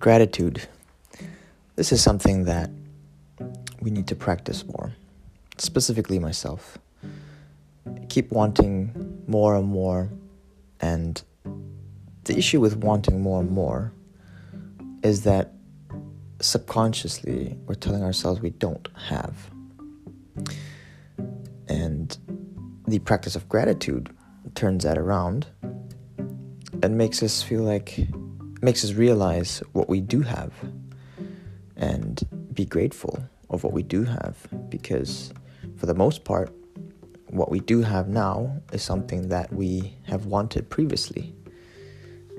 Gratitude. This is something that we need to practice more, specifically myself. I keep wanting more and more, and the issue with wanting more and more is that subconsciously we're telling ourselves we don't have. And the practice of gratitude turns that around and makes us feel like makes us realize what we do have and be grateful of what we do have because for the most part what we do have now is something that we have wanted previously.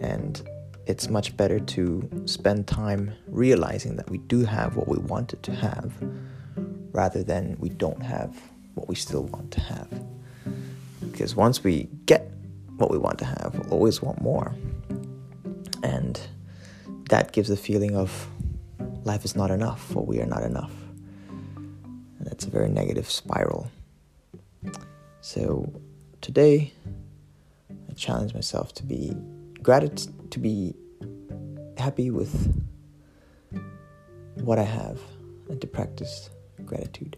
And it's much better to spend time realizing that we do have what we wanted to have rather than we don't have what we still want to have. Because once we get what we want to have we'll always want more and that gives a feeling of life is not enough or we are not enough. And that's a very negative spiral. So today, I challenge myself to be gratitude, to be happy with what I have, and to practice gratitude.